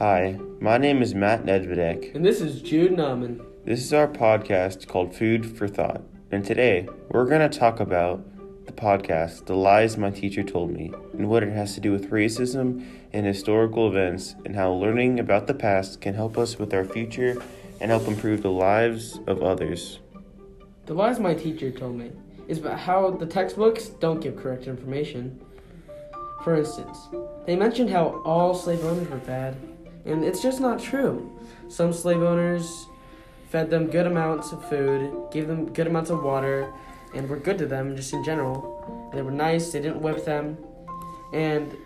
Hi, my name is Matt Nedvedek. And this is Jude Nauman. This is our podcast called Food for Thought. And today, we're going to talk about the podcast, The Lies My Teacher Told Me, and what it has to do with racism and historical events, and how learning about the past can help us with our future and help improve the lives of others. The lies my teacher told me is about how the textbooks don't give correct information. For instance, they mentioned how all slave owners were bad, and it's just not true. Some slave owners fed them good amounts of food, gave them good amounts of water, and were good to them just in general. They were nice, they didn't whip them, and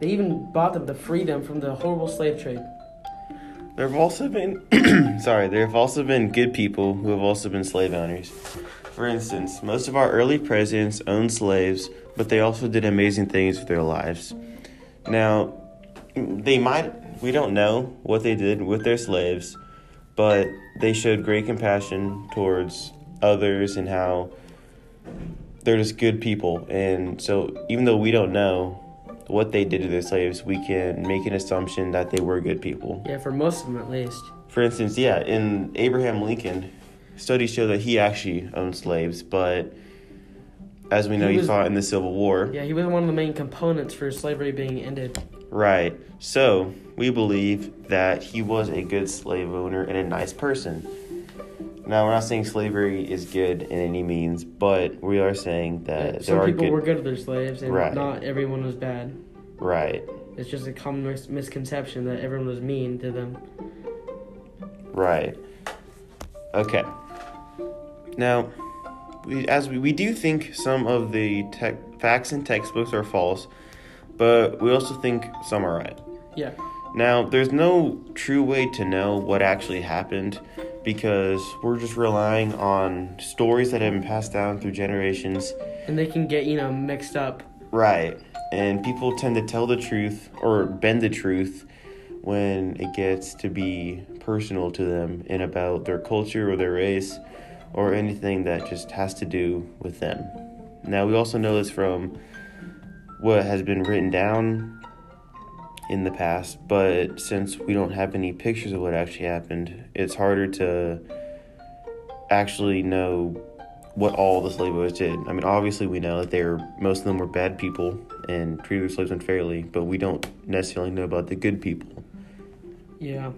they even bought them the freedom from the horrible slave trade. There have also been, sorry, there have also been good people who have also been slave owners. For instance, most of our early presidents owned slaves, but they also did amazing things with their lives. Now, they might, we don't know what they did with their slaves, but they showed great compassion towards others and how they're just good people. And so, even though we don't know what they did to their slaves, we can make an assumption that they were good people. Yeah, for most of them at least. For instance, yeah, in Abraham Lincoln, studies show that he actually owned slaves, but as we know, He he, fought in the Civil War. Yeah, he was one of the main components for slavery being ended. Right. So, we believe that he was a good slave owner and a nice person. Now, we're not saying slavery is good in any means, but we are saying that Yeah, there Some are people good. were good to their slaves, and Right. not everyone was bad. Right. It's just a common mis- misconception that everyone was mean to them. Right. Okay. Now, we, as we, we do think some of the tech, facts in textbooks are false, but we also think some are right. Yeah. Now, there's no true way to know what actually happened because we're just relying on stories that have been passed down through generations. And they can get, you know, mixed up. Right. And people tend to tell the truth or bend the truth when it gets to be personal to them and about their culture or their race or anything that just has to do with them. Now, we also know this from what has been written down in the past, but since we don't have any pictures of what actually happened, it's harder to actually know what all the slave owners did. I mean, obviously, we know that they were most of them were bad people and treated their slaves unfairly, but we don't necessarily know about the good people. Yeah.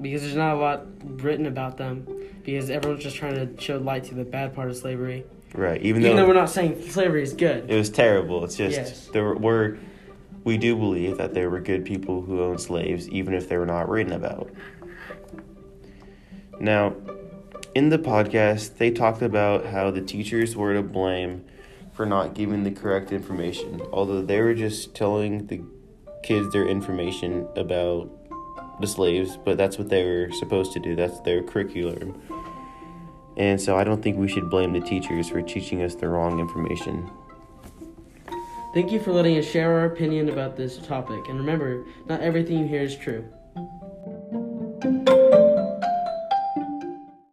Because there's not a lot written about them. Because everyone's just trying to show light to the bad part of slavery. Right? Even, Even though, though we're not saying slavery is good. it was terrible, it's just Yes. there were we do believe that there were good people who owned slaves, even if they were not written about. Now, in the podcast, they talked about how the teachers were to blame for not giving the correct information, although they were just telling the kids their information about the slaves, but that's what they were supposed to do. That's their curriculum. And so I don't think we should blame the teachers for teaching us the wrong information. Thank you for letting us share our opinion about this topic. And remember, not everything you hear is true.